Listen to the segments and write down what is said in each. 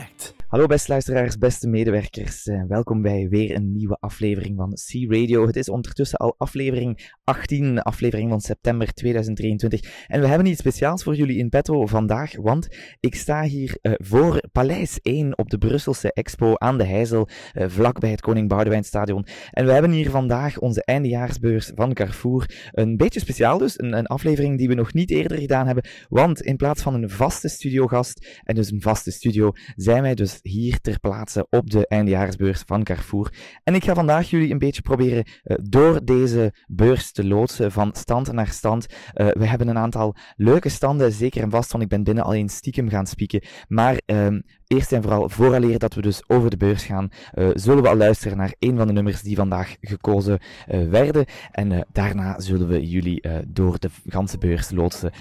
product. Hallo beste luisteraars, beste medewerkers. Uh, welkom bij weer een nieuwe aflevering van C Radio. Het is ondertussen al aflevering 18, aflevering van september 2023. En we hebben iets speciaals voor jullie in petto vandaag, want ik sta hier uh, voor Paleis 1 op de Brusselse Expo aan de Heizel, uh, vlak bij het Koning Boudewijn Stadion. En we hebben hier vandaag onze eindejaarsbeurs van Carrefour. Een beetje speciaal dus, een, een aflevering die we nog niet eerder gedaan hebben, want in plaats van een vaste studiogast en dus een vaste studio, zijn wij dus hier ter plaatse op de eindjaarsbeurs van Carrefour. En ik ga vandaag jullie een beetje proberen uh, door deze beurs te loodsen, van stand naar stand. Uh, we hebben een aantal leuke standen, zeker en vast, want ik ben binnen alleen stiekem gaan spieken. Maar uh, eerst en vooral, vooraleer dat we dus over de beurs gaan, uh, zullen we al luisteren naar een van de nummers die vandaag gekozen uh, werden. En uh, daarna zullen we jullie door de ganse beurs loodsen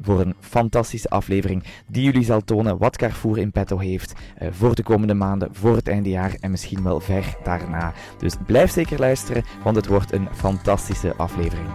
voor een fantastische aflevering die jullie zal tonen wat Carrefour in petto heeft voor de komende maanden, voor het einde jaar en misschien wel ver daarna. Dus blijf zeker luisteren, want het wordt een fantastische aflevering.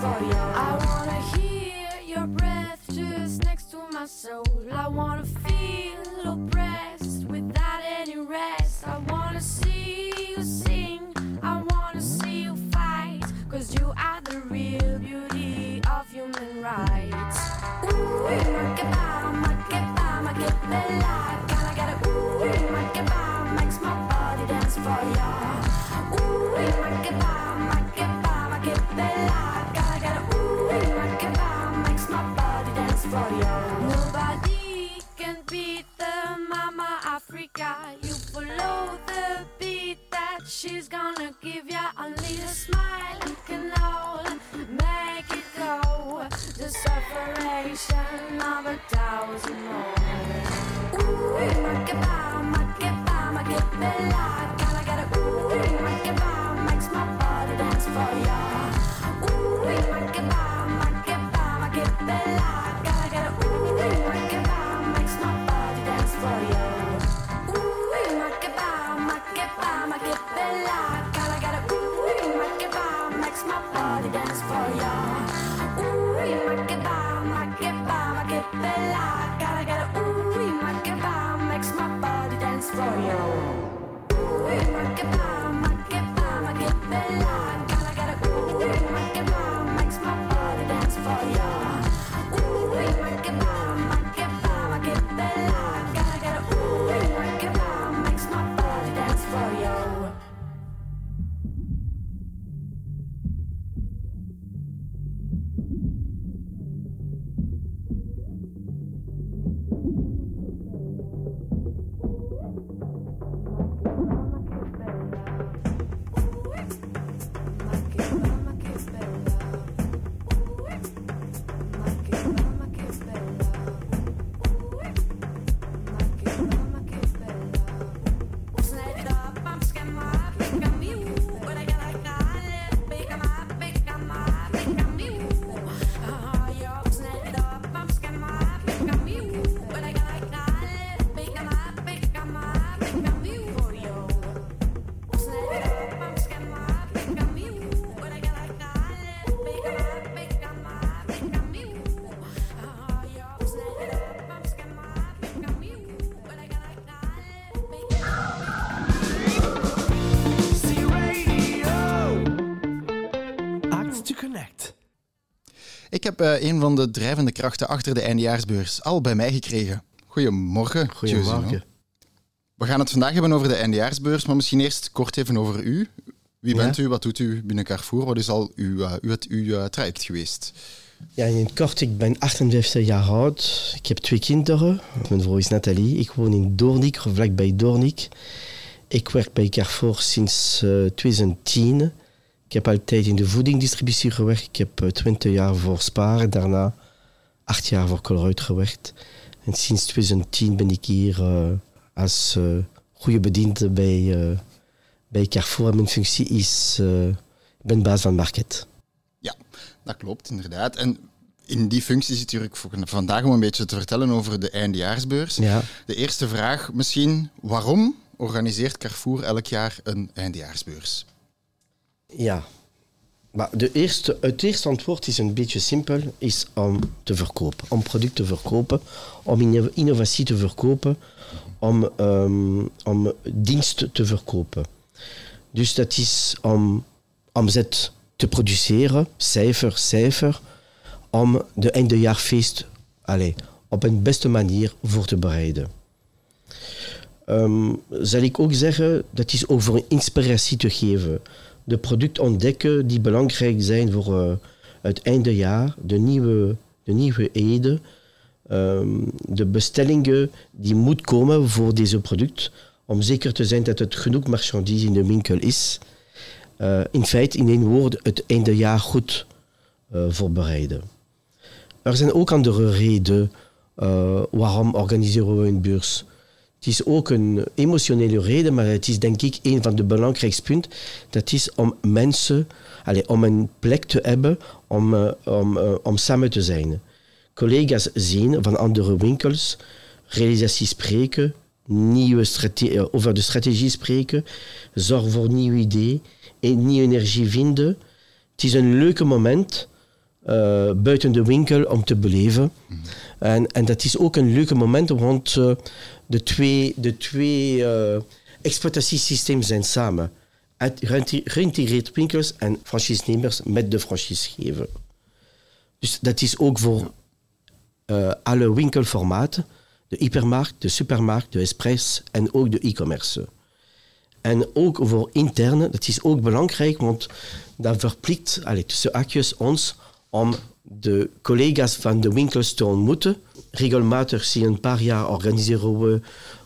for you. I want heb uh, een van de drijvende krachten achter de eindejaarsbeurs al bij mij gekregen. Goedemorgen. Goedemorgen. We gaan het vandaag hebben over de eindejaarsbeurs, maar misschien eerst kort even over u. Wie bent u? Wat doet u binnen Carrefour? Wat is al uw, uh, uw, uw uh, traject geweest? Ja, in kort, ik ben 58 jaar oud. Ik heb twee kinderen. Mijn vrouw is Nathalie. Ik woon in Doornik, vlakbij Doornik. Ik werk bij Carrefour sinds uh, 2010. Ik heb altijd in de voedingdistributie gewerkt. Ik heb 20 jaar voor Spar, daarna acht jaar voor Colruyt gewerkt. En sinds 2010 ben ik hier uh, als uh, goede bediende bij, uh, bij Carrefour. Mijn functie is, ik ben baas van market. Ja, dat klopt inderdaad. En in die functie zit natuurlijk vandaag om een beetje te vertellen over de eindejaarsbeurs. Ja. De eerste vraag misschien, waarom organiseert Carrefour elk jaar een eindejaarsbeurs? Ja, maar de eerste, het eerste antwoord is een beetje simpel, is om te verkopen. Om producten te verkopen, om innovatie te verkopen, om, um, om diensten te verkopen. Dus dat is om omzet te produceren, cijfer, cijfer, om de eindejaarfeest allez, op een beste manier voor te bereiden. Um, zal ik ook zeggen, dat is voor inspiratie te geven de producten ontdekken die belangrijk zijn voor uh, het eindejaar, de nieuwe, de nieuwe ede, um, de bestellingen die moeten komen voor deze product, om zeker te zijn dat het genoeg marchandise in de winkel is. Uh, in feite, in één woord, het eindejaar goed uh, voorbereiden. Er zijn ook andere redenen waarom organiseren we een beurs. Het is ook een emotionele reden, maar het is denk ik een van de belangrijkste punten. Dat is om mensen, allez, om een plek te hebben om, uh, om, uh, om samen te zijn. Collega's zien van andere winkels, realisaties spreken, nieuwe strate over de strategie spreken, zorg voor nieuwe ideeën en nieuwe energie vinden. Het is een leuke moment uh, buiten de winkel om te beleven. Mm. En, en dat is ook een leuke moment, want uh, de twee, de twee uh, exploitatiesystemen zijn samen. Geïntegreerd winkels en franchisenemers met de franchisegever. Dus dat is ook voor uh, alle winkelformaten, de hypermarkt, de supermarkt, de express en ook de e-commerce. En ook voor interne, dat is ook belangrijk, want dat verplicht allez, tussen ons om de collega's van de winkels te ontmoeten. Regelmatig, sinds een paar jaar, organiseren we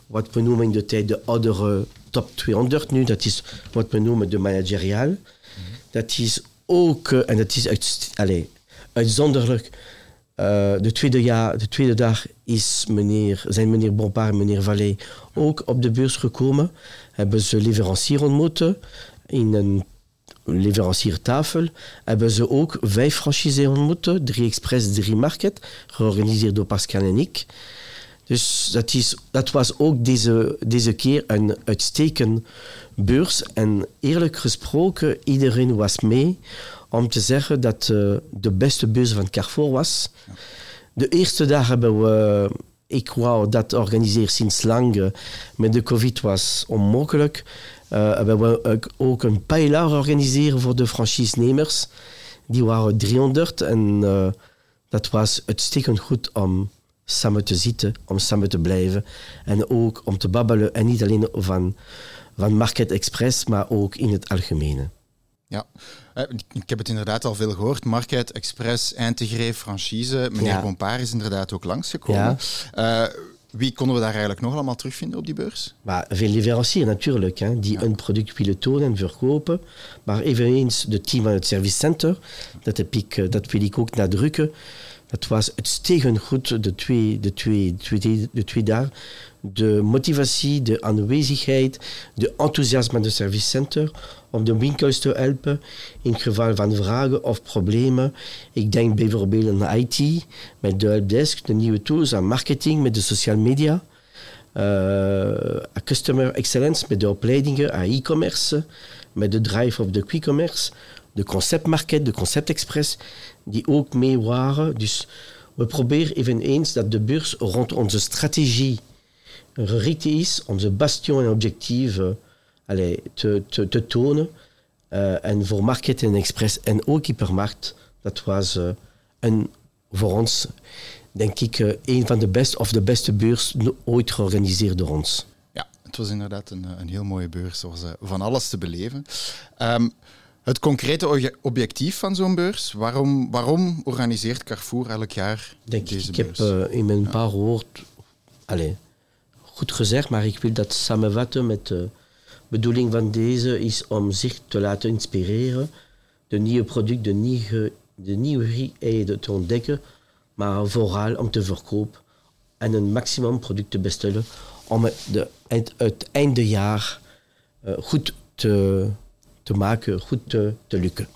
wat we noemen in de tijd de oudere top 200 nu. Dat is wat we noemen de manageriaal. Mm. Dat is ook, en dat is uit, allez, uitzonderlijk. Uh, de, tweede jaar, de tweede dag is meneer, zijn meneer Bompard en meneer Vallée ook op de beurs gekomen. Hebben ze leverancier ontmoeten in een leveranciertafel hebben ze ook vijf franchises ontmoet. Drie Express, drie Market, georganiseerd door Pascal en ik. Dus dat, is, dat was ook deze, deze keer een uitstekende beurs. En eerlijk gesproken, iedereen was mee om te zeggen dat uh, de beste beurs van Carrefour was. De eerste dag hebben we, ik wou dat organiseren sinds lang, met de COVID was onmogelijk. Uh, we hebben ook een pijler organiseren voor de franchisenemers. Die waren 300 en uh, dat was uitstekend goed om samen te zitten, om samen te blijven en ook om te babbelen. En niet alleen van, van Market Express, maar ook in het algemene. Ja, uh, ik heb het inderdaad al veel gehoord. Market, Express, Integré, franchise. Meneer ja. Bompard is inderdaad ook langsgekomen. Ja. Wie konden we daar eigenlijk nog allemaal terugvinden op die beurs? Maar veel leveranciers natuurlijk, hè, die ja. een product willen tonen en verkopen. Maar eveneens de team van het service center, dat, heb ik, dat wil ik ook nadrukken. Dat was uitstekend goed de twee, de twee, de twee, de twee dagen. De motivatie, de aanwezigheid, de enthousiasme van het service center om de winkels te helpen in geval van vragen of problemen. Ik denk bijvoorbeeld aan IT met de helpdesk, de nieuwe tools, aan marketing met de social media, uh, customer excellence met de opleidingen, aan e-commerce, met de drive of de quick commerce, de concept market, de concept express, die ook mee waren. Dus we proberen eveneens dat de beurs rond onze strategie is, onze bastion en objectieven allez, te, te, te, tonen. Uh, en voor Market en Express en ook Hypermarkt, dat was uh, een, voor ons, denk ik, een van de beste of de beste beurs ooit georganiseerd door ons. Ja, het was inderdaad een, een heel mooie beurs. Er was van alles te beleven. Um, het concrete objectief van zo'n beurs, waarom, waarom organiseert Carrefour elk jaar denk deze ik, beurs? Ik heb in mijn ja. paar woorden, allez, goed gezegd, maar ik wil dat samenvatten met de bedoeling van deze is om zich te laten inspireren, de nieuwe producten, de nieuwe, de nieuwe te ontdekken, maar vooral om te verkopen en een maximum product te bestellen om de, het einde jaar uh, goed te, te maken, goed te lukken.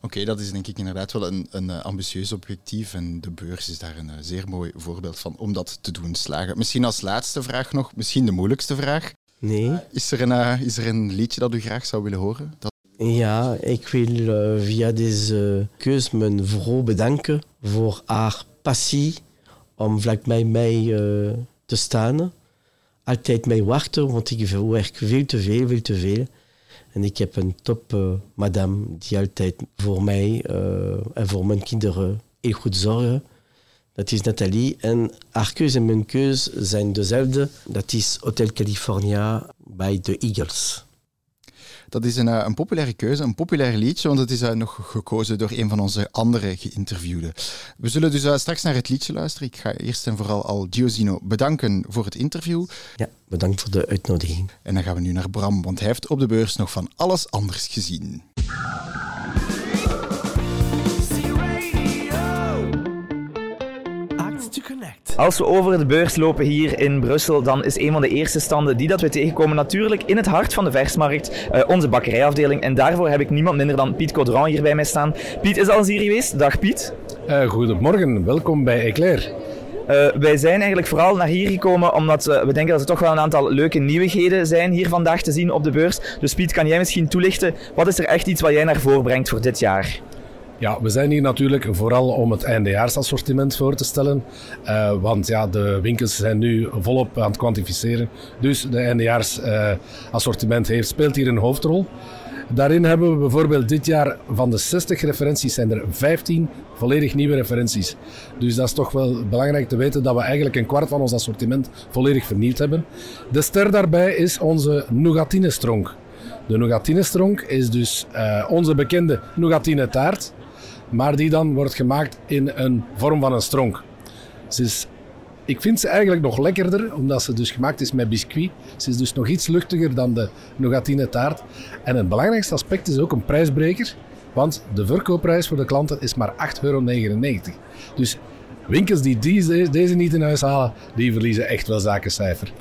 Oké, dat is denk ik inderdaad wel een, een uh, ambitieus objectief en de beurs is daar een uh, zeer mooi voorbeeld van om dat te doen slagen. Misschien als laatste vraag nog, misschien de moeilijkste vraag. Nee. is, er een, is er een liedje dat u graag zou willen horen? Dat... Ja, ik wil via deze keus mijn vrouw bedanken voor haar passie om vlakbij mij te staan. Altijd mij wachten, want ik werk veel te veel, veel te veel. Ik heb een top uh, madame die altijd voor mij uh, en voor mijn kinderen heel goed zorgen. Dat is Nathalie. En haar keus en mijn keus zijn dezelfde. Dat is Hotel California bij de Eagles. Dat is een, eh, een populaire keuze, een populair liedje, want het is uh, nog gekozen door een van onze andere geïnterviewden. We zullen dus uh, straks naar het liedje luisteren. Ik ga eerst en vooral al Giosino bedanken voor het interview. Ja, bedankt voor de uitnodiging. En dan gaan we nu naar Bram, want hij heeft op de beurs nog van alles anders gezien. Als we over de beurs lopen hier in Brussel, dan is een van de eerste standen die dat we tegenkomen natuurlijk in het hart van de versmarkt, uh, onze bakkerijafdeling. En daarvoor heb ik niemand minder dan Piet Caudron hier bij mij staan. Piet is al eens hier geweest. Dag Piet. Uh, goedemorgen, welkom bij Eclair. Uh, wij zijn eigenlijk vooral naar hier gekomen omdat uh, we denken dat er toch wel een aantal leuke nieuwigheden zijn hier vandaag te zien op de beurs. Dus Piet, kan jij misschien toelichten, wat is er echt iets wat jij naar voren brengt voor dit jaar? Ja, we zijn hier natuurlijk vooral om het eindejaarsassortiment voor te stellen. Uh, want ja, de winkels zijn nu volop aan het kwantificeren. Dus de eindejaarsassortiment uh, speelt hier een hoofdrol. Daarin hebben we bijvoorbeeld dit jaar van de 60 referenties zijn er 15 volledig nieuwe referenties. Dus dat is toch wel belangrijk te weten dat we eigenlijk een kwart van ons assortiment volledig vernieuwd hebben. De ster daarbij is onze Nougatine stronk. De Nougatine stronk is dus uh, onze bekende Nougatine taart maar die dan wordt gemaakt in een vorm van een stronk. Ze is, ik vind ze eigenlijk nog lekkerder, omdat ze dus gemaakt is met biscuit. Ze is dus nog iets luchtiger dan de nougatine taart. En het belangrijkste aspect is ook een prijsbreker, want de verkoopprijs voor de klanten is maar 8,99 euro. Dus winkels die deze, deze niet in huis halen, die verliezen echt wel zakencijfer.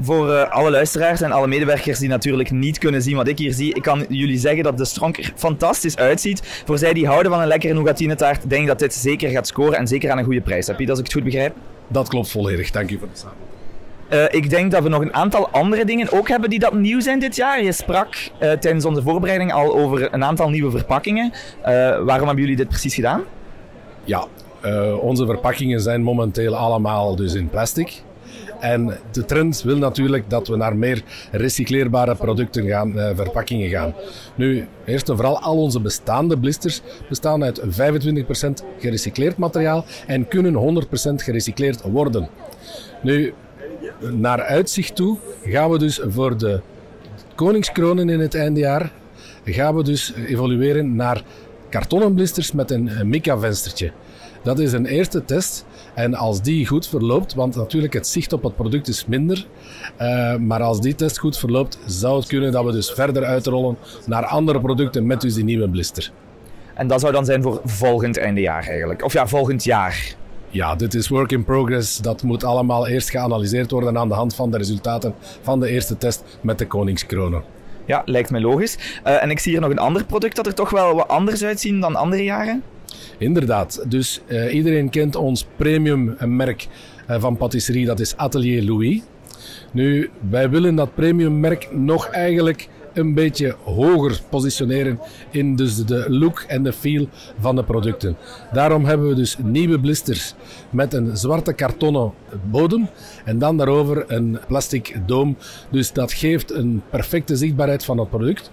Voor uh, alle luisteraars en alle medewerkers die natuurlijk niet kunnen zien wat ik hier zie, ik kan jullie zeggen dat de stronk er fantastisch uitziet. Voor zij die houden van een lekkere nougatine taart, denk ik dat dit zeker gaat scoren en zeker aan een goede prijs. Heb je als ik het goed begrijp? Dat klopt volledig. Dank u voor het samen. Uh, ik denk dat we nog een aantal andere dingen ook hebben die dat nieuw zijn dit jaar. Je sprak uh, tijdens onze voorbereiding al over een aantal nieuwe verpakkingen. waarom hebben jullie dit precies gedaan? Ja, onze verpakkingen zijn momenteel allemaal dus in plastic. En de trend wil natuurlijk dat we naar meer recycleerbare producten gaan, uh, verpakkingen gaan. Nu, eerst en vooral, al onze bestaande blisters bestaan uit 25% gerecycleerd materiaal en kunnen 100% gerecycleerd worden. Nu, naar uitzicht toe gaan we dus voor de koningskronen in het eindejaar gaan we dus evolueren naar kartonnen blisters met een mica-venstertje. Dat is een eerste test. En als die goed verloopt, want natuurlijk het zicht op het product is minder, uh, maar als die test goed verloopt, zou het kunnen dat we dus verder uitrollen naar andere producten met dus die nieuwe blister. En dat zou dan zijn voor volgend eindejaar eigenlijk? Of ja, volgend jaar? Ja, dit is work in progress. Dat moet allemaal eerst geanalyseerd worden aan de hand van de resultaten van de eerste test met de koningskronen. Ja, lijkt me logisch. Uh, en ik zie hier nog een ander product dat er toch wel wat anders uitziet dan andere jaren. Inderdaad. Dus uh, iedereen kent ons premium merk uh, van patisserie, dat is Atelier Louis. Nu, wij willen dat premium merk nog eigenlijk een beetje hoger positioneren in dus de look en de feel van de producten. Daarom hebben we dus nieuwe blisters met een zwarte kartonnen bodem en dan daarover een plastic doom. Dus dat geeft een perfecte zichtbaarheid van het product.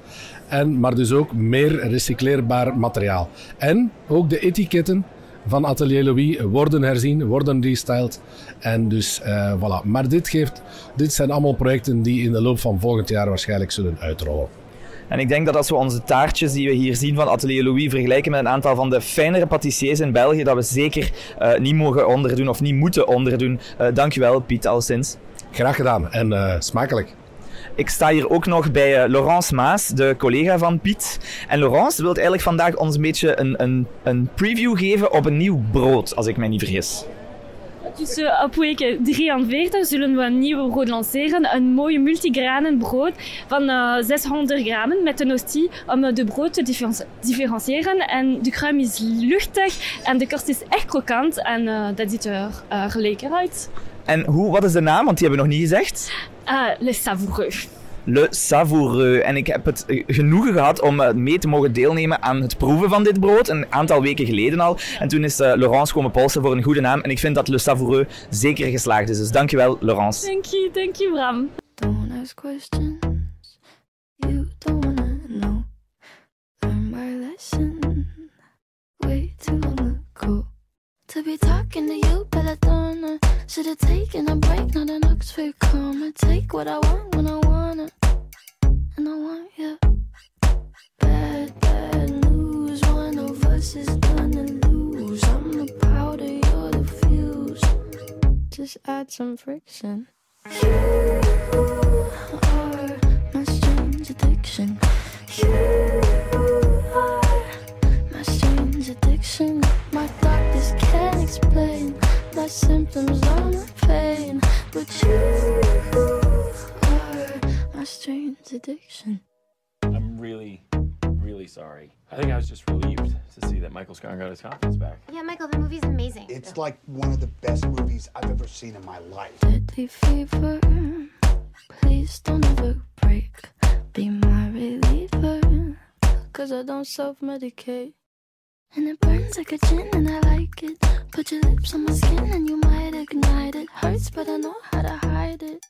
En, maar dus ook meer recycleerbaar materiaal. En ook de etiketten van Atelier Louis worden herzien, worden restyled. En dus uh, voilà. Maar dit, geeft, dit zijn allemaal projecten die in de loop van volgend jaar waarschijnlijk zullen uitrollen. En ik denk dat als we onze taartjes die we hier zien van Atelier Louis vergelijken met een aantal van de fijnere patissiers in België, dat we zeker uh, niet mogen onderdoen of niet moeten onderdoen. Uh, dankjewel, Piet, al sinds. Graag gedaan en smakelijk. Ik sta hier ook nog bij uh, Laurence Maas, de collega van Piet. En Laurence wil eigenlijk vandaag ons een beetje een, een, een preview geven op een nieuw brood, als ik mij niet vergis. Uh, op week 43 zullen we een nieuw brood lanceren. Een mooi multigranen brood van uh, 600 gram met een hostie om de brood te differentiëren. En de kruim is luchtig en de korst is echt krokant en uh, dat ziet er, er lekker uit. En hoe, wat is de naam? Want die hebben we nog niet gezegd. Uh, Le Savoureux. Le Savoureux. En ik heb het genoegen gehad om eh, mee te mogen deelnemen aan het proeven van dit brood. Een aantal weken geleden al. En toen is uh, Laurence komen polsen voor een goede naam. En ik vind dat Le Savoureux zeker geslaagd is. Dus dankjewel, Laurence. Dank je, dank je, Bram. Don't ask questions you don't To be talking to you, but I don't. Should've taken a break, not an Oxford comma. Take what I want when I want it, and I want you. Bad, bad news. One of us is gonna lose. I'm the powder, you're the fuse. Just add some friction. You sorry. I think I was just relieved to see that Michael Scott got his confidence back. Yeah, Michael, the movie's amazing. It's like one of the best movies I've ever seen in my life. Deadly fever, please don't ever break. Be my reliever, cause I don't self medicate. And it burns like a gin, and I like it. Put your lips on my skin, and you might ignite it. Hurts, but I know how to hide it.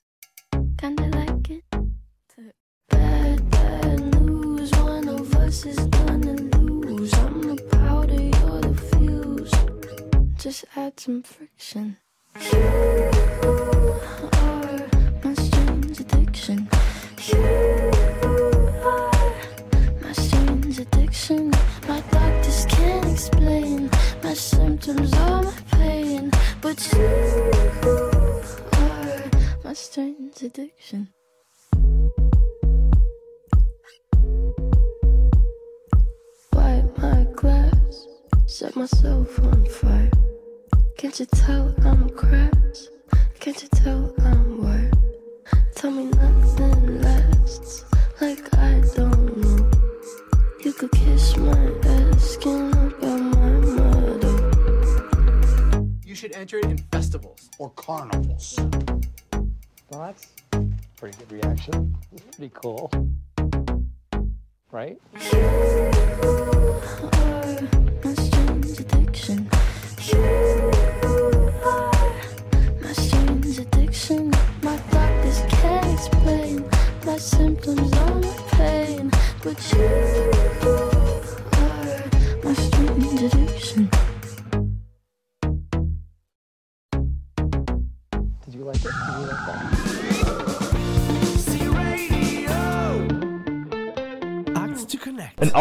Kinda like it. Bad, bad news. One us is gonna lose. I'm the powder, you're the fuse. Just add some friction. You are my strange addiction. You are my strange addiction. My doctors can't explain my symptoms or my pain, but you are my strange addiction. Set myself on fire. Can't you tell I'm crass? Can't you tell I'm wired? Tell me nothing lasts, like I don't know. You could kiss my ass, skin about my motto. You should enter it in festivals. Or carnivals. Well, that's a pretty good reaction. It's pretty cool. Right?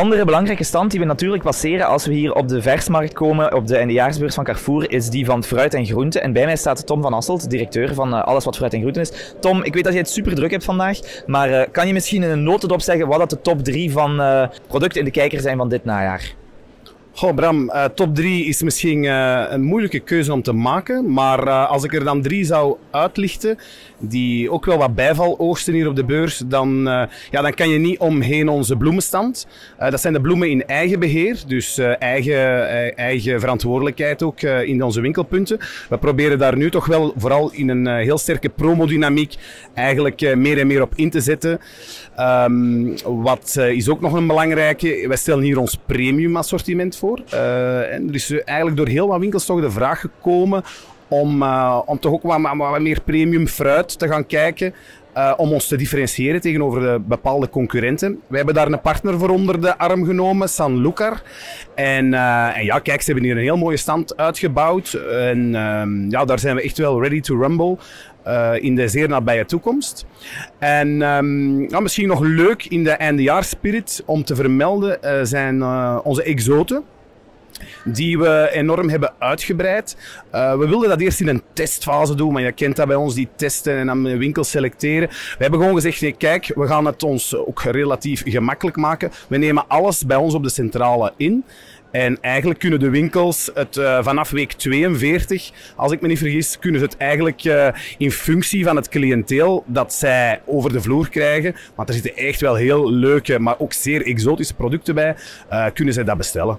Andere belangrijke stand die we natuurlijk passeren als we hier op de versmarkt komen, op de eindejaarsbeurs van Carrefour, is die van fruit en groente. En bij mij staat Tom van Asselt, directeur van uh, alles wat fruit en groente is. Tom, ik weet dat je het super druk hebt vandaag, maar uh, kan je misschien in een notendop zeggen wat dat de top 3 van uh, producten in de kijker zijn van dit najaar? Goh, Bram, uh, top 3 is misschien uh, een moeilijke keuze om te maken. Maar uh, als ik er dan drie zou uitlichten, die ook wel wat bijval oogsten hier op de beurs, dan, ja, dan kan je niet omheen onze bloemenstand. dat zijn de bloemen in eigen beheer, dus eigen, eigen verantwoordelijkheid ook in onze winkelpunten. We proberen daar nu toch wel vooral in een heel sterke promodynamiek eigenlijk meer en meer op in te zetten. Um, wat is ook nog een belangrijke, wij stellen hier ons premium assortiment voor. Uh, en er is eigenlijk door heel wat winkels toch de vraag gekomen om, uh, om toch ook wat, wat, meer premium fruit te gaan kijken. Om ons te differentiëren tegenover de bepaalde concurrenten. Wij hebben daar een partner voor onder de arm genomen, San Lucar. En, en ja, kijk, ze hebben hier een heel mooie stand uitgebouwd. En ehm, ja, daar zijn we echt wel ready to rumble. In de zeer nabije toekomst. En ja, misschien nog leuk in de eindejaarsspirit om te vermelden zijn onze exoten. Die we enorm hebben uitgebreid. Uh, we wilden dat eerst in een testfase doen, maar je kent dat bij ons, die testen en dan winkels selecteren. We hebben gewoon gezegd, nee, kijk, we gaan het ons ook relatief gemakkelijk maken. We nemen alles bij ons op de centrale in. En eigenlijk kunnen de winkels het uh, vanaf week 42, als ik me niet vergis, kunnen ze het eigenlijk uh, in functie van het cliënteel dat zij over de vloer krijgen, want er zitten echt wel heel leuke, maar ook zeer exotische producten bij, kunnen zij dat bestellen.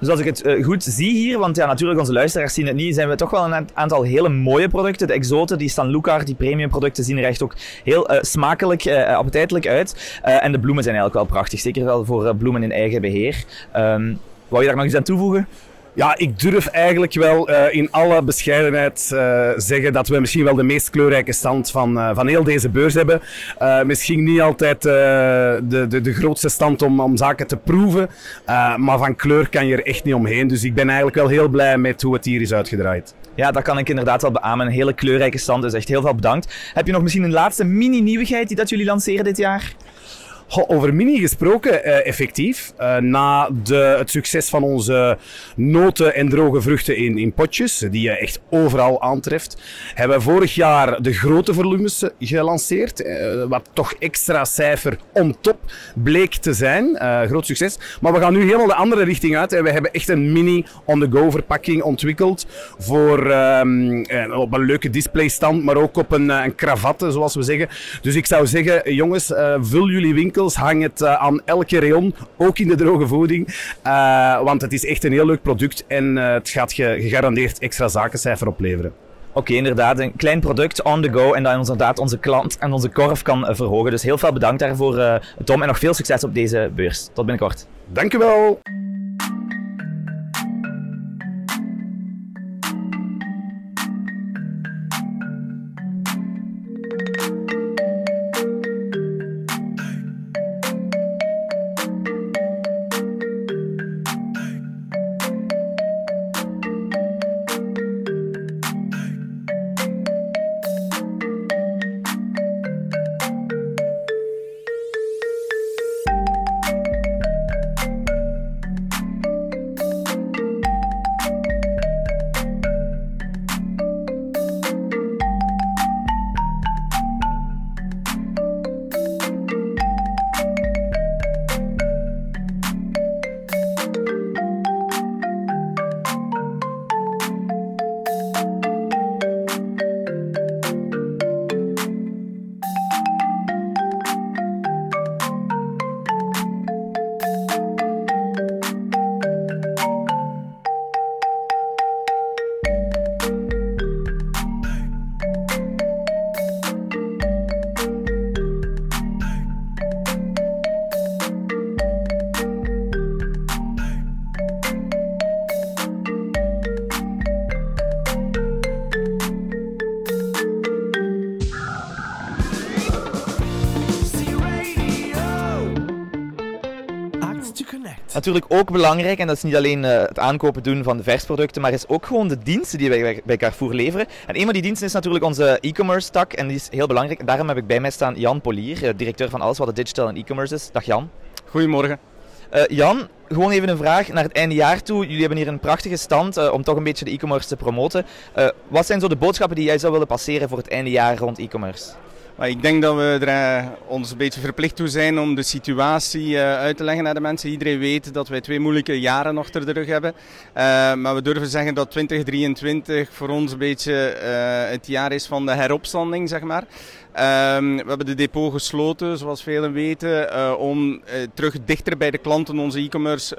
Dus als ik het uh, goed zie hier, want ja, natuurlijk onze luisteraars zien het niet, zijn we toch wel een aantal hele mooie producten. De exoten, die San Lucar, die premium producten zien er echt ook heel uh, smakelijk, uh, appetijtelijk uit. en de bloemen zijn eigenlijk wel prachtig, zeker wel voor bloemen in eigen beheer. Um, wou je daar nog iets aan toevoegen? Ja, ik durf eigenlijk wel uh, in alle bescheidenheid uh, zeggen dat we misschien wel de meest kleurrijke stand van, uh, van heel deze beurs hebben. misschien niet altijd de, de, de grootste stand om, om zaken te proeven, maar van kleur kan je er echt niet omheen. Dus ik ben eigenlijk wel heel blij met hoe het hier is uitgedraaid. Ja, dat kan ik inderdaad wel beamen. Een hele kleurrijke stand, dus echt heel veel bedankt. Heb je nog misschien een laatste mini-nieuwigheid die dat jullie lanceren dit jaar? Over mini gesproken, uh, effectief. Uh, na de, het succes van onze noten en droge vruchten in, in potjes, die je echt overal aantreft, hebben we vorig jaar de grote volumes gelanceerd. Uh, wat toch extra cijfer on top bleek te zijn. groot succes. Maar we gaan nu helemaal de andere richting uit. En we hebben echt een mini on-the-go verpakking ontwikkeld. Voor um, op een leuke displaystand, maar ook op een, een zoals we zeggen. Dus ik zou zeggen, jongens, vul jullie winkel hang het uh, aan elke rayon, ook in de droge voeding. Uh, want het is echt een heel leuk product en uh, het gaat je gegarandeerd extra zakencijfer opleveren. Oké, okay, inderdaad. Een klein product on the go en dat inderdaad onze klant en onze korf kan verhogen. Dus heel veel bedankt daarvoor, Tom. En nog veel succes op deze beurs. Tot binnenkort. Dank ook belangrijk, en dat is niet alleen uh, het aankopen doen van de versproducten, maar is ook gewoon de diensten die wij bij Carrefour leveren. En een van die diensten is natuurlijk onze e-commerce tak, en die is heel belangrijk. Daarom heb ik bij mij staan Jan Polier, uh, directeur van alles wat de digital en e-commerce is. Dag Jan. Goedemorgen. Uh, Jan, gewoon even een vraag naar het einde jaar toe. Jullie hebben hier een prachtige stand uh, om toch een beetje de e-commerce te promoten. Uh, wat zijn zo de boodschappen die jij zou willen passeren voor het einde jaar rond e-commerce? Maar ik denk dat we er ons een beetje verplicht toe zijn om de situatie uh, uit te leggen naar de mensen. Iedereen weet dat wij twee moeilijke jaren nog ter de rug hebben. Uh, maar we durven zeggen dat 2023 voor ons een beetje het jaar is van de heropstanding, zeg maar. Um, we hebben de depot gesloten, zoals velen weten, om terug dichter bij de klanten onze e-commerce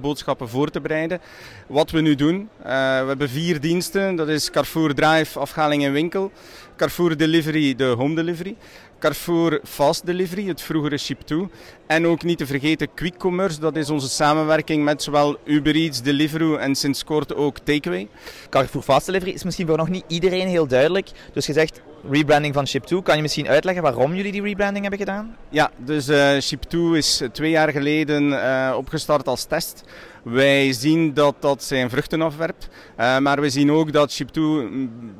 boodschappen voor te bereiden. Wat we nu doen, we hebben vier diensten. Dat is Carrefour Drive, afhaling en winkel. Carrefour Delivery, de home delivery. Carrefour Fast Delivery, het vroegere Ship2. En ook niet te vergeten Quick Commerce, dat is onze samenwerking met zowel Uber Eats, Deliveroo en sinds kort ook Takeaway. Carrefour Fast Delivery is misschien voor nog niet iedereen heel duidelijk. Dus je zegt rebranding van Ship2. Kan je misschien uitleggen waarom jullie die rebranding hebben gedaan? Ja, dus uh, Ship2 is twee jaar geleden uh, opgestart als test. Wij zien dat dat zijn vruchten afwerpt. Uh, maar we zien ook dat Ship2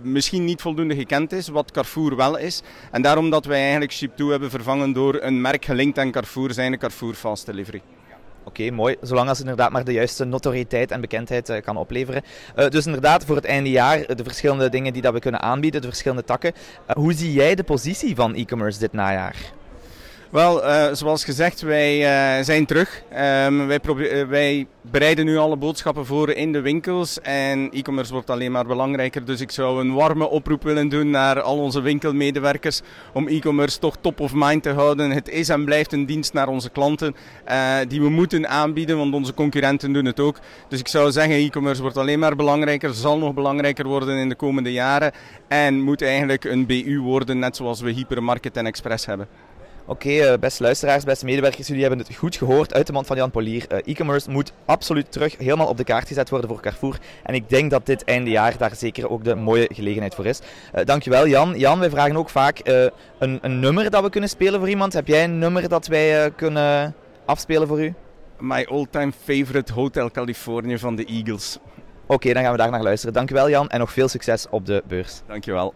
misschien niet voldoende gekend is, wat Carrefour wel is. En daarom dat wij eigenlijk Ship2 hebben vervangen door een merk gelinkt aan Carrefour, zijn Carrefour Fast Delivery. Oké, mooi. Zolang als het inderdaad maar de juiste notoriëteit en bekendheid uh, kan opleveren. Uh, dus inderdaad, voor het einde jaar, de verschillende dingen die dat we kunnen aanbieden, de verschillende takken. Hoe zie jij de positie van e-commerce dit najaar? Wel, uh, zoals gezegd, wij uh, zijn terug. Um, wij, uh, wij, bereiden nu alle boodschappen voor in de winkels en e-commerce wordt alleen maar belangrijker. Dus ik zou een warme oproep willen doen naar al onze winkelmedewerkers om e-commerce toch top of mind te houden. Het is en blijft een dienst naar onze klanten die we moeten aanbieden, want onze concurrenten doen het ook. Dus ik zou zeggen, e-commerce wordt alleen maar belangrijker, zal nog belangrijker worden in de komende jaren en moet eigenlijk een BU worden, net zoals we Hypermarket en Express hebben. Oké, okay, uh, beste luisteraars, beste medewerkers, jullie hebben het goed gehoord uit de mond van Jan Polier. Uh, e-commerce moet absoluut terug helemaal op de kaart gezet worden voor Carrefour. En ik denk dat dit einde jaar daar zeker ook de mooie gelegenheid voor is. Uh, dankjewel Jan. Jan, wij vragen ook vaak een, een, nummer dat we kunnen spelen voor iemand. Heb jij een nummer dat wij kunnen afspelen voor u? My all-time favorite Hotel California van de Eagles. Oké, okay, dan gaan we daar naar luisteren. Dankjewel Jan en nog veel succes op de beurs. Dankjewel.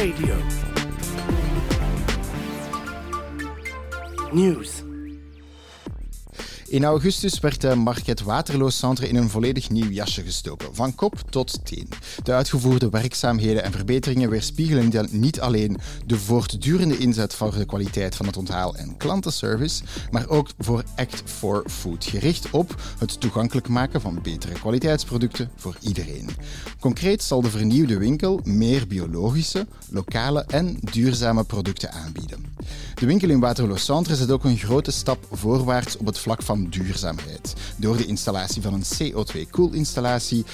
Radio. In augustus werd de Market Waterloo Centre in een volledig nieuw jasje gestoken, van kop tot teen. De uitgevoerde werkzaamheden en verbeteringen weerspiegelen niet alleen de voortdurende inzet voor de kwaliteit van het onthaal en klantenservice, maar ook voor Act for Food, gericht op het toegankelijk maken van betere kwaliteitsproducten voor iedereen. Concreet zal de vernieuwde winkel meer biologische, lokale en duurzame producten aanbieden. De winkel in Waterloo Centre zet ook een grote stap voorwaarts op het vlak van duurzaamheid. Door de installatie van een CO2-koelinstallatie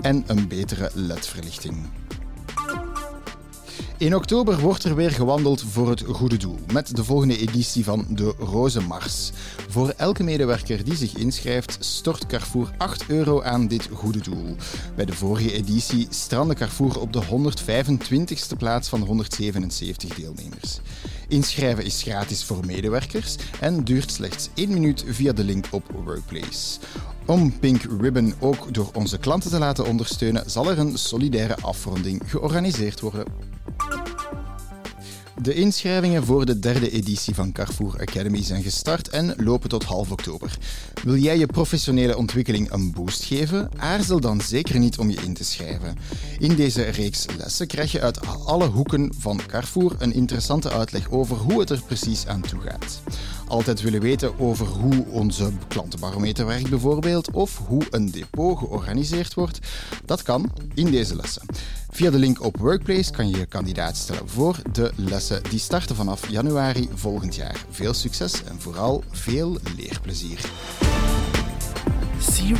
en een betere LED-verlichting. In oktober wordt er weer gewandeld voor het goede doel, met de volgende editie van de Rozenmars. Voor elke medewerker die zich inschrijft, stort Carrefour 8 euro aan dit goede doel. Bij de vorige editie strandde Carrefour op de 125ste plaats van 177 deelnemers. Inschrijven is gratis voor medewerkers en duurt slechts 1 minuut via de link op Workplace. Om Pink Ribbon ook door onze klanten te laten ondersteunen, zal er een solidaire afronding georganiseerd worden. De inschrijvingen voor de derde editie van Carrefour Academy zijn gestart en lopen tot half oktober. Wil jij je professionele ontwikkeling een boost geven? Aarzel dan zeker niet om je in te schrijven. In deze reeks lessen krijg je uit alle hoeken van Carrefour een interessante uitleg over hoe het er precies aan toe gaat. Altijd willen weten over hoe onze klantenbarometer werkt bijvoorbeeld, of hoe een depot georganiseerd wordt? Dat kan in deze lessen. Via de link op Workplace kan je je kandidaat stellen voor de lessen die starten vanaf januari volgend jaar. Veel succes en vooral veel leerplezier. C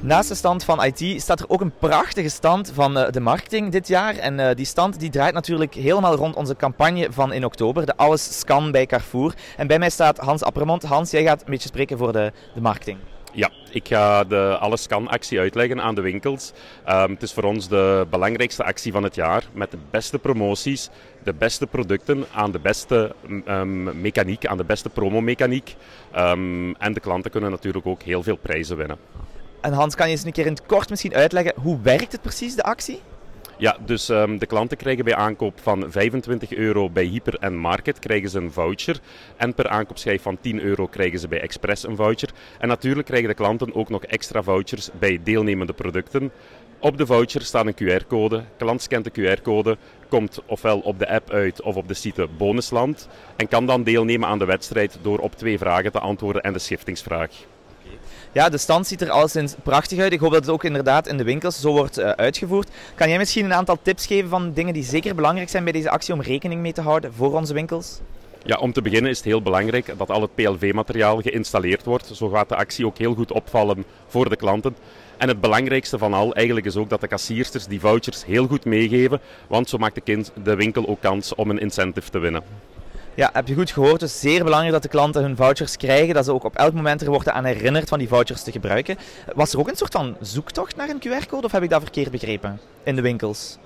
Naast de stand van IT staat er ook een prachtige stand van uh, de marketing dit jaar. En uh, die stand die draait natuurlijk helemaal rond onze campagne van in oktober, de Alles Scan bij Carrefour. En bij mij staat Hans Appermont. Hans, jij gaat een beetje spreken voor de, de marketing. Ja, ik ga de Alles Scan actie uitleggen aan de winkels. Um, het is voor ons de belangrijkste actie van het jaar met de beste promoties, de beste producten aan de beste um, mechaniek, aan de beste promomechaniek. Um, en de klanten kunnen natuurlijk ook heel veel prijzen winnen. En Hans, kan je eens een keer in het kort misschien uitleggen hoe werkt het precies, de actie? Ja, dus um, de klanten krijgen bij aankoop van 25 euro bij Hyper en Market krijgen ze een voucher. En per aankoopschijf van 10 euro krijgen ze bij Express een voucher. En natuurlijk krijgen de klanten ook nog extra vouchers bij deelnemende producten. Op de voucher staat een QR-code. Klant scant de QR-code, komt ofwel op de app uit of op de site Bonusland. En kan dan deelnemen aan de wedstrijd door op twee vragen te antwoorden en de schiftingsvraag. Ja, de stand ziet er alleszins prachtig uit. Ik hoop dat het ook inderdaad in de winkels zo wordt uh, uitgevoerd. Kan jij misschien een aantal tips geven van dingen die zeker belangrijk zijn bij deze actie om rekening mee te houden voor onze winkels? Ja, om te beginnen is het heel belangrijk dat al het PLV-materiaal geïnstalleerd wordt. Zo gaat de actie ook heel goed opvallen voor de klanten. En het belangrijkste van al eigenlijk is ook dat de kassiersters die vouchers heel goed meegeven, want zo maakt de, kind, de winkel ook kans om een incentive te winnen. Ja, heb je goed gehoord. Het is zeer belangrijk dat de klanten hun vouchers krijgen. Dat ze ook op elk moment er worden aan herinnerd van die vouchers te gebruiken. Was er ook een soort van zoektocht naar een QR-code of heb ik dat verkeerd begrepen in de winkels?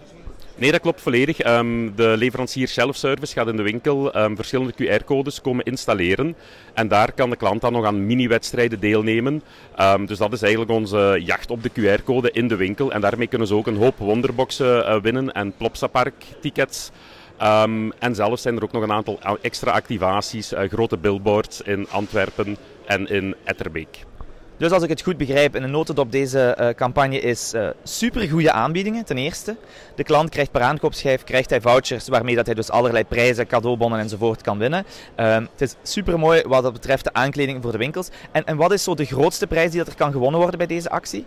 Nee, dat klopt volledig. Um, de leverancier Self-Service gaat in de winkel um, verschillende QR-codes komen installeren. En daar kan de klant dan nog aan mini-wedstrijden deelnemen. Um, dus dat is eigenlijk onze jacht op de QR-code in de winkel. En daarmee kunnen ze ook een hoop wonderboxen uh, winnen en Plopsapark-tickets. Um, en zelfs zijn er ook nog een aantal extra activaties, uh, grote billboards in Antwerpen en in Etterbeek. Dus als ik het goed begrijp, in een notendop deze uh, campagne is uh, supergoeie aanbiedingen. Ten eerste, de klant krijgt per aankoopschijf krijgt hij vouchers waarmee dat hij dus allerlei prijzen, cadeaubonnen enzovoort kan winnen. Uh, het is supermooi wat dat betreft de aankleding voor de winkels. En, en wat is zo de grootste prijs die dat er kan gewonnen worden bij deze actie?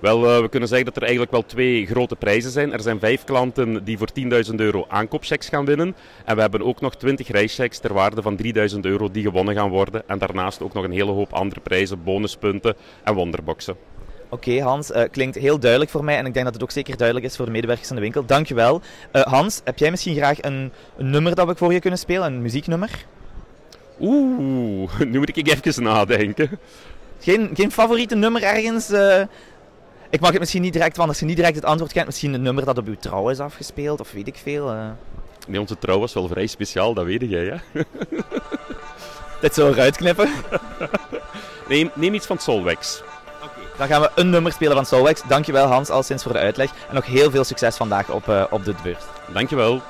Wel, uh, we kunnen zeggen dat er eigenlijk wel twee grote prijzen zijn. Er zijn vijf klanten die voor 10.000 euro aankoopchecks gaan winnen. En we hebben ook nog 20 reischecks ter waarde van 3.000 euro die gewonnen gaan worden. En daarnaast ook nog een hele hoop andere prijzen, bonuspunten en wonderboxen. Oké, okay, Hans, uh, klinkt heel duidelijk voor mij en ik denk dat het ook zeker duidelijk is voor de medewerkers in de winkel. Dankjewel. Uh, Hans, heb jij misschien graag een, een nummer dat we voor je kunnen spelen, een muzieknummer? Oeh, nu moet ik even nadenken. Geen, geen favoriete nummer ergens? Uh, ik mag het misschien niet direct, want als je niet direct het antwoord kent, misschien een nummer dat op uw trouw is afgespeeld of weet ik veel. Uh. Nee, onze trouw was wel vrij speciaal, dat weet jij, hè? Dit zo eruit knippen? neem, neem iets van Solwex. Dan gaan we een nummer spelen van Soulwax. Dankjewel Hans, al sinds voor de uitleg. En nog heel veel succes vandaag op, uh, op de beurs. Dankjewel.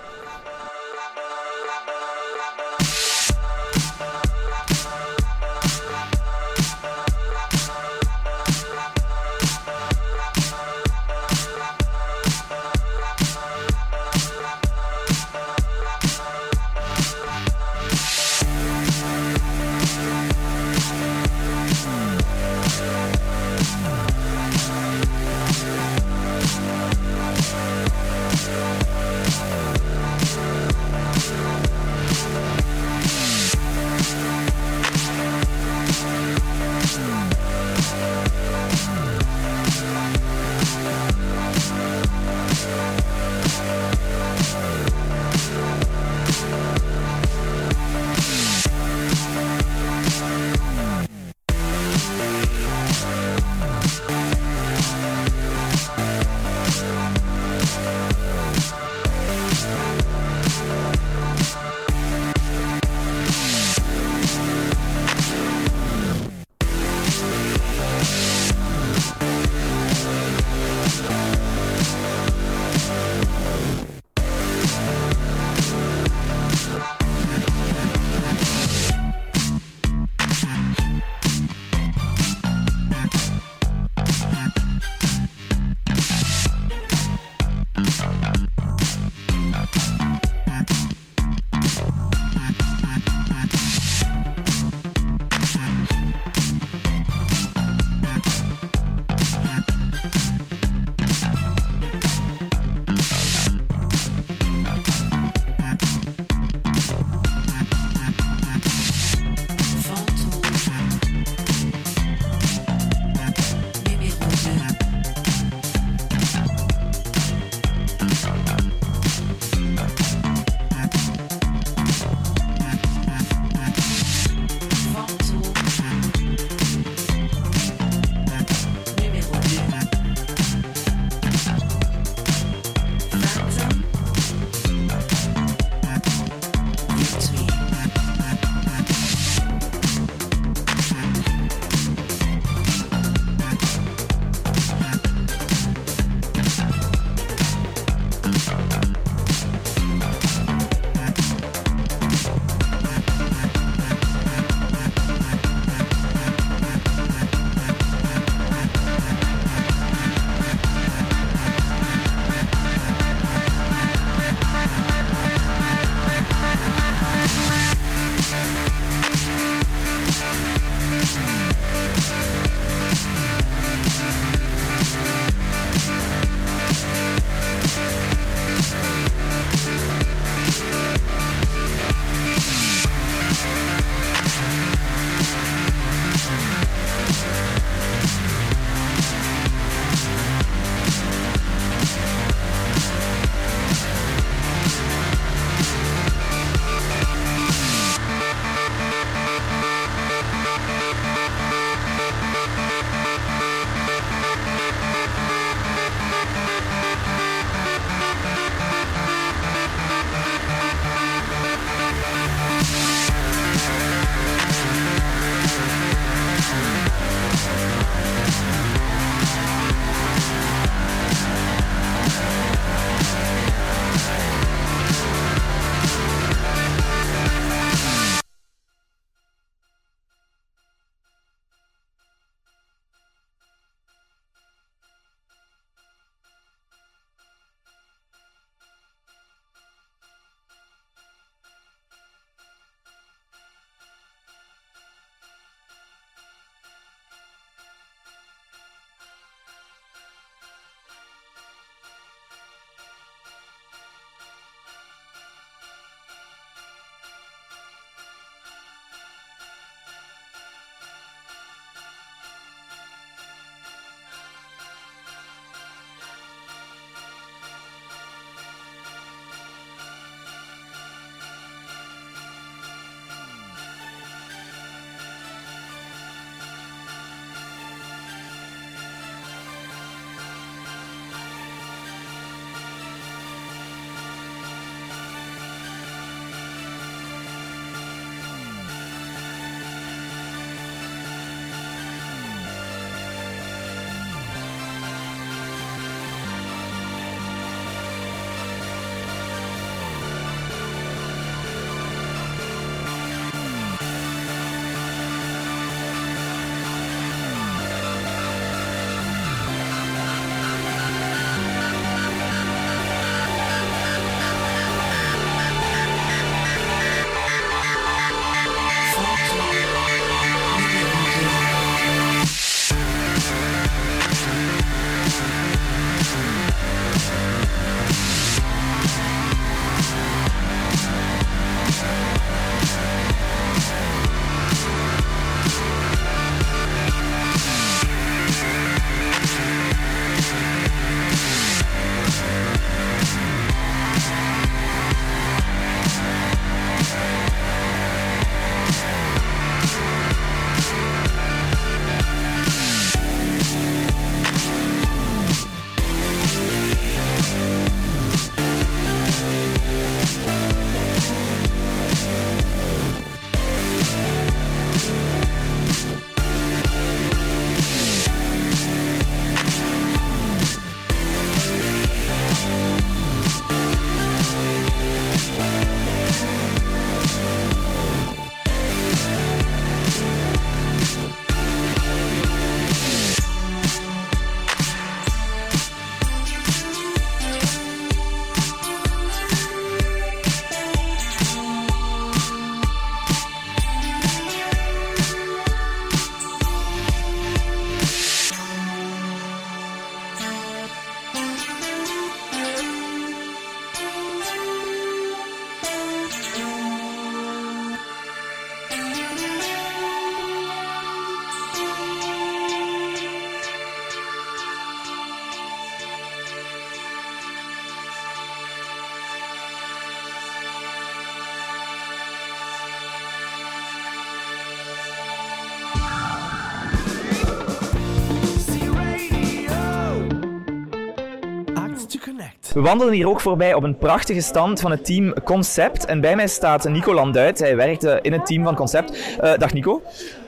We wandelen hier ook voorbij op een prachtige stand van het team Concept. En bij mij staat Nico Landuit. Hij werkt eh, in het team van Concept. Eh, dag Nico.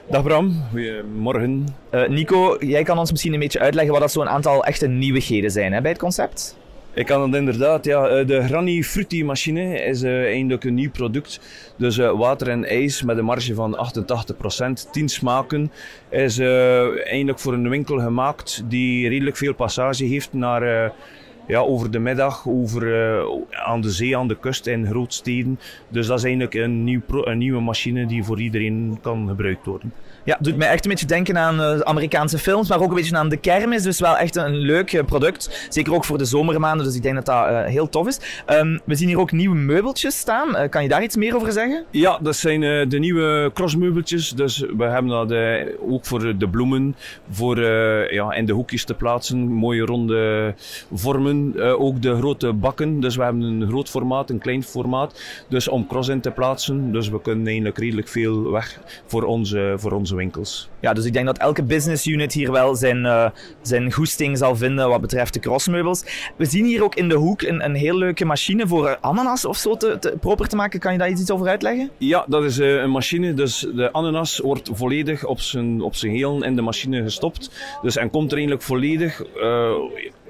Dag Bram, goedemorgen. Eh, Nico, jij kan ons misschien een beetje uitleggen wat dat zo'n aantal echte nieuwigheden zijn hè, bij het concept? Ik kan het inderdaad, ja. Eh, De Granny Fruity machine is eigenlijk een nieuw product. Dus water en ijs met een marge van 88%, 10 smaken. Is eigenlijk voor een winkel gemaakt die redelijk veel passage heeft naar... ja, over de middag, over, eh, aan de zee, aan de kust in grootsteden. Dus dat is eigenlijk een, nieuw pro- een nieuwe machine die voor iedereen kan gebruikt worden. Ja, doet mij echt een beetje denken aan eh, Amerikaanse films, maar ook een beetje aan de kermis. Dus wel echt een leuk eh, product. Zeker ook voor de zomermaanden, dus ik denk dat dat eh, heel tof is. Ehm, we zien hier ook nieuwe meubeltjes staan. Eh, kan je daar iets meer over zeggen? Ja, dat zijn eh, de nieuwe crossmeubeltjes. Dus we hebben dat ook voor de bloemen, voor eh, ja, in de hoekjes te plaatsen. Mooie ronde vormen. Eh, ook de grote bakken. Dus we hebben een groot formaat, een klein formaat. Dus om cross in te plaatsen. Dus we kunnen eigenlijk redelijk veel weg voor onze, voor onze winkels. Ja, dus ik denk dat elke business unit hier wel zijn, eh, zijn goesting zal vinden wat betreft de crossmeubels. We zien hier ook in de hoek een, een heel leuke machine voor ananas of zo te, te- proper te maken. Kan je daar iets over uitleggen? Ja, dat is eh, een machine. Dus de ananas wordt volledig op zijn, op zijn heel in de machine gestopt. Dus en komt er eigenlijk volledig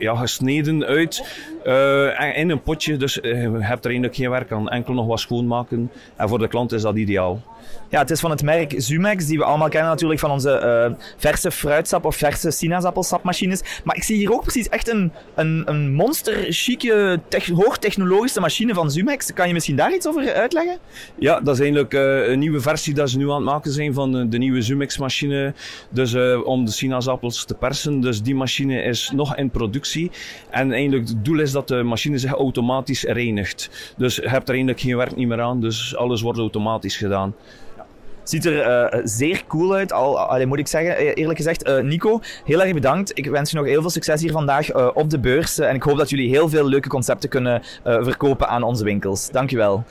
ja, gesneden uit eh, in een potje. Dus eh, je hebt er eigenlijk geen werk aan. Enkel nog wat schoonmaken. En voor de klant is dat ideaal. Ja, het is van het merk Zumex, die we allemaal kennen natuurlijk van onze eh, verse fruitsap of verse sinaasappelsapmachines. Maar ik zie hier ook precies echt een, een, een monster, chique, tech- hoogtechnologische machine van Zumex. Kan je misschien daar iets over uitleggen? Ja, dat is eigenlijk eh, een nieuwe versie dat ze nu aan het maken zijn van eh, de nieuwe Zumex-machine. Dus om de sinaasappels te persen. Dus die machine is nog in productie. En eigenlijk het doel is dat de machine zich automatisch reinigt. Dus je hebt er eigenlijk geen werk niet meer aan. Dus alles wordt automatisch gedaan. Ziet er eh, zeer cool uit, al, allee, moet ik zeggen. Eh, Eerlijk gezegd, eh, Nico, heel erg bedankt. Ik wens je nog heel veel succes hier vandaag op de beurs. En ik hoop dat jullie heel veel leuke concepten kunnen verkopen aan onze winkels. Dankjewel.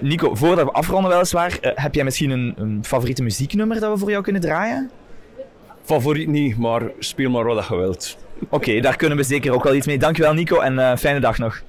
Nico, voordat we afronden weliswaar, heb jij misschien een, een favoriete muzieknummer dat we voor jou kunnen draaien? Favoriet niet, maar speel maar wat je wilt. Oké, daar kunnen we zeker ook wel iets mee. Dankjewel Nico en fijne dag nog.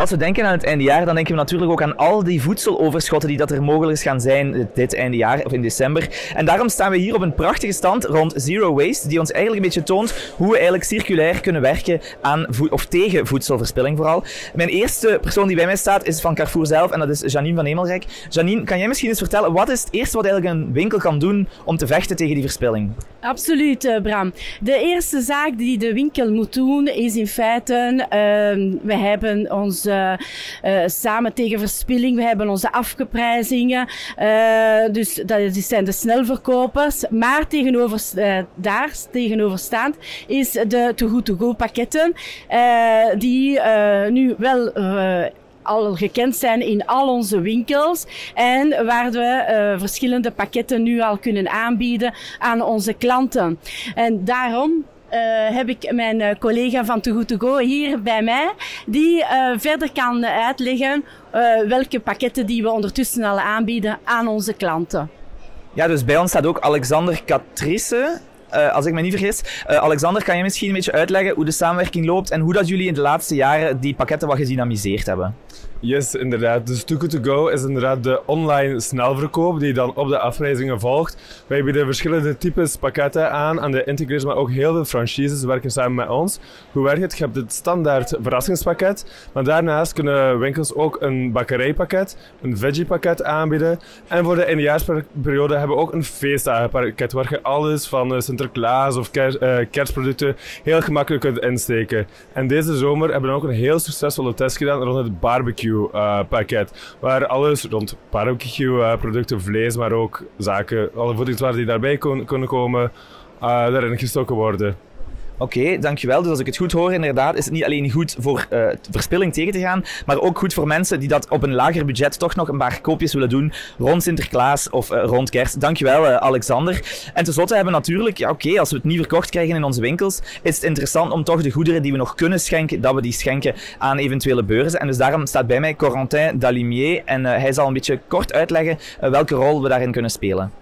Als we denken aan het eindejaar, dan denken we natuurlijk ook aan al die voedseloverschotten die dat er mogelijk gaan zijn dit eindejaar of in december. En daarom staan we hier op een prachtige stand rond Zero Waste, die ons eigenlijk een beetje toont hoe we eigenlijk circulair kunnen werken aan of tegen voedselverspilling vooral. Mijn eerste persoon die bij mij staat is van Carrefour zelf en dat is Janine van Hemelrijk. Janine, kan jij misschien eens vertellen wat is het eerste wat eigenlijk een winkel kan doen om te vechten tegen die verspilling? Absoluut, eh, Bram. De eerste zaak die de winkel moet doen is in feite, ehm, we hebben onze eh, samen tegen verspilling, we hebben onze afgeprijzingen, eh, dus dat zijn de snelverkopers. Maar tegenover, eh, daar tegenoverstaand is de Too Good To Go pakketten, eh, die eh, nu wel eh, al gekend zijn in al onze winkels en waar we eh, verschillende pakketten nu al kunnen aanbieden aan onze klanten. En daarom eh, heb ik mijn eh, collega van Too Good To Go hier bij mij, die eh, verder kan uitleggen eh, welke pakketten die we ondertussen al aanbieden aan onze klanten. Ja, dus bij ons staat ook Alexander Catrice. Eh, als ik me niet vergis. Eh, Alexander, kan je misschien een beetje uitleggen hoe de samenwerking loopt en hoe dat jullie in de laatste jaren die pakketten wat gedynamiseerd hebben? Yes, inderdaad. Dus Too Good To Go is inderdaad de online snelverkoop die dan op de afreizingen volgt. Wij bieden verschillende types pakketten aan aan de integrators, maar ook heel veel franchises werken samen met ons. Hoe werkt het? Je hebt het standaard verrassingspakket, maar daarnaast kunnen winkels ook een bakkerijpakket, een veggiepakket aanbieden. En voor de eindejaarsperiode hebben we ook een feestdagenpakket waar je alles van eh, Sinterklaas of eh, kerstproducten heel gemakkelijk kunt insteken. En deze zomer hebben we ook een heel succesvolle test gedaan rond het barbecue eh, pakket. Waar alles rond barbecue eh, vlees, maar ook zaken, alle voedingswaarden die daarbij kon- kunnen komen, eh, daarin gestoken worden. Oké, dankjewel. Dus als ik het goed hoor, inderdaad, is het niet alleen goed voor eh, verspilling tegen te gaan, maar ook goed voor mensen die dat op een lager budget toch nog een paar koopjes willen doen rond Sinterklaas of eh, rond kerst. Dankjewel, eh, Alexander. En tenslotte hebben we natuurlijk, ja oké, als we het niet verkocht krijgen in onze winkels, is het interessant om toch de goederen die we nog kunnen schenken, dat we die schenken aan eventuele beurzen. En dus daarom staat bij mij Corentin Dalimier en hij zal een beetje kort uitleggen welke rol we daarin kunnen spelen.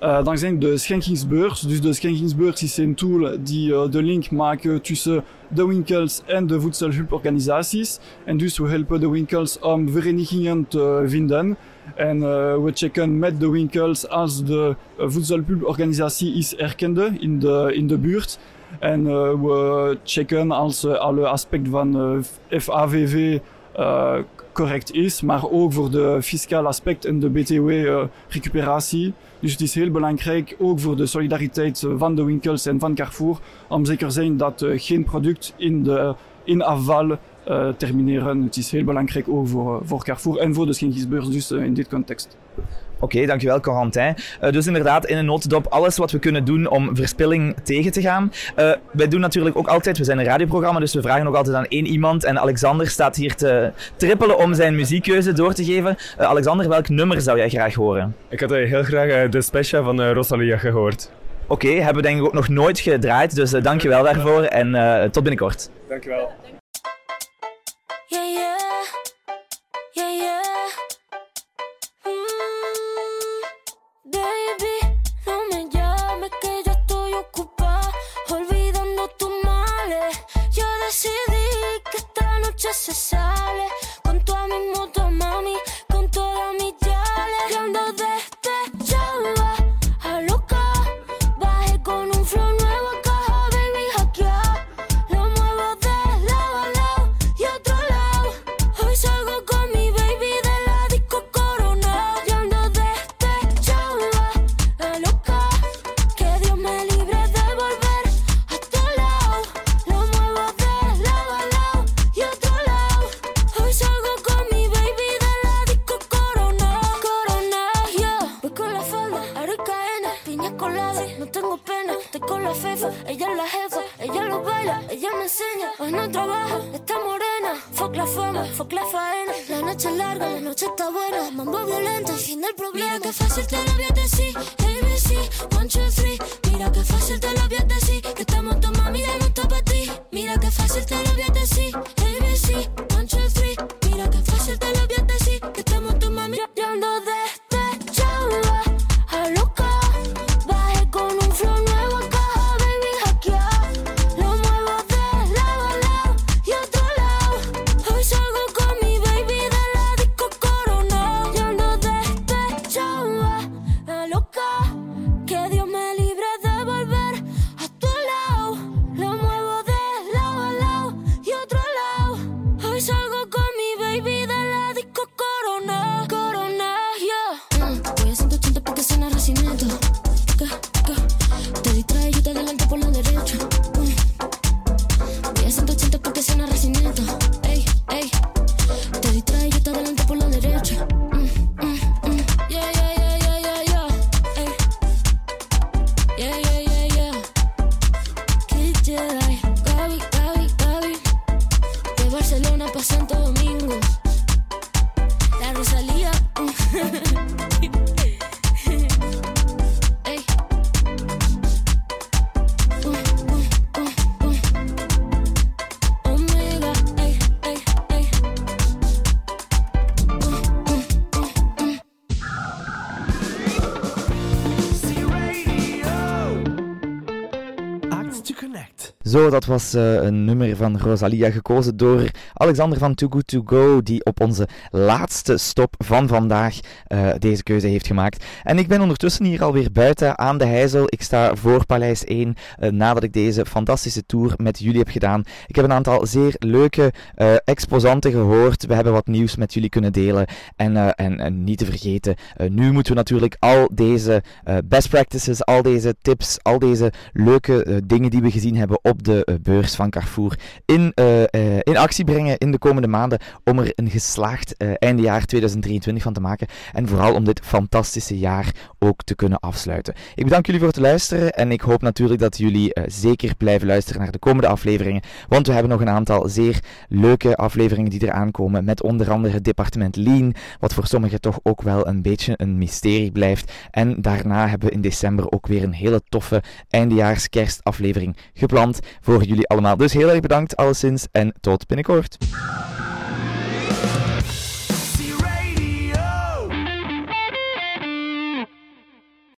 Ja, eh, dan zijn de schenkingsbeurs. Dus de schenkingsbeurs is een tool die eh, de link maakt tussen de winkels en de voedselhulporganisaties. En dus we helpen de winkels om verenigingen te vinden. En eh, we checken met de winkels als de uh, voedselhulporganisatie is erkende in de, in de buurt. En we checken als alle aspecten van FAVV correct is, maar ook voor de fiscale aspect en de BTW-recuperatie. Dus het is heel belangrijk, ook voor de solidariteit eh, van de winkels en van Carrefour, om zeker te zijn dat uh, geen product in, de, in afval termineren. Het is heel belangrijk ook voor, voor Carrefour en voor de schenkingsbeurs, dus in dit context. Oké, okay, dankjewel Corentin. Uh, dus inderdaad, in een notendop alles wat we kunnen doen om verspilling tegen te gaan. Uh, wij doen natuurlijk ook altijd, we zijn een radioprogramma, dus we vragen ook altijd aan één iemand. En Alexander staat hier te trippelen om zijn muziekkeuze door te geven. Uh, Alexander, welk nummer zou jij graag horen? Ik had heel graag de Special van Rosalia gehoord. Oké, okay, hebben we denk ik ook nog nooit gedraaid, dus dankjewel daarvoor en tot binnenkort. Dankjewel. Yeah, yeah. Yeah, yeah. se sale. Con tu ánimo todo Zo, dat was uh, een nummer van Rosalia, gekozen door Alexander van Too Good To Go, die op onze laatste stop van vandaag uh, deze keuze heeft gemaakt. En ik ben ondertussen hier alweer buiten aan de Heizel. Ik sta voor Paleis 1, uh, nadat ik deze fantastische tour met jullie heb gedaan. Ik heb een aantal zeer leuke exposanten gehoord. We hebben wat nieuws met jullie kunnen delen. En, en, en niet te vergeten, nu moeten we natuurlijk al deze best practices, al deze tips, al deze leuke dingen die we gezien hebben op de beurs van Carrefour in, uh, uh, in actie brengen in de komende maanden om er een geslaagd eindejaar 2023 van te maken en vooral om dit fantastische jaar ook te kunnen afsluiten. Ik bedank jullie voor het luisteren en ik hoop natuurlijk dat jullie zeker blijven luisteren naar de komende afleveringen, want we hebben nog een aantal zeer leuke afleveringen die eraan komen met onder andere het departement Lean, wat voor sommigen toch ook wel een beetje een mysterie blijft. En daarna hebben we in december ook weer een hele toffe eindejaars kerstaflevering gepland voor jullie allemaal. Dus heel erg bedankt alleszins en tot binnenkort.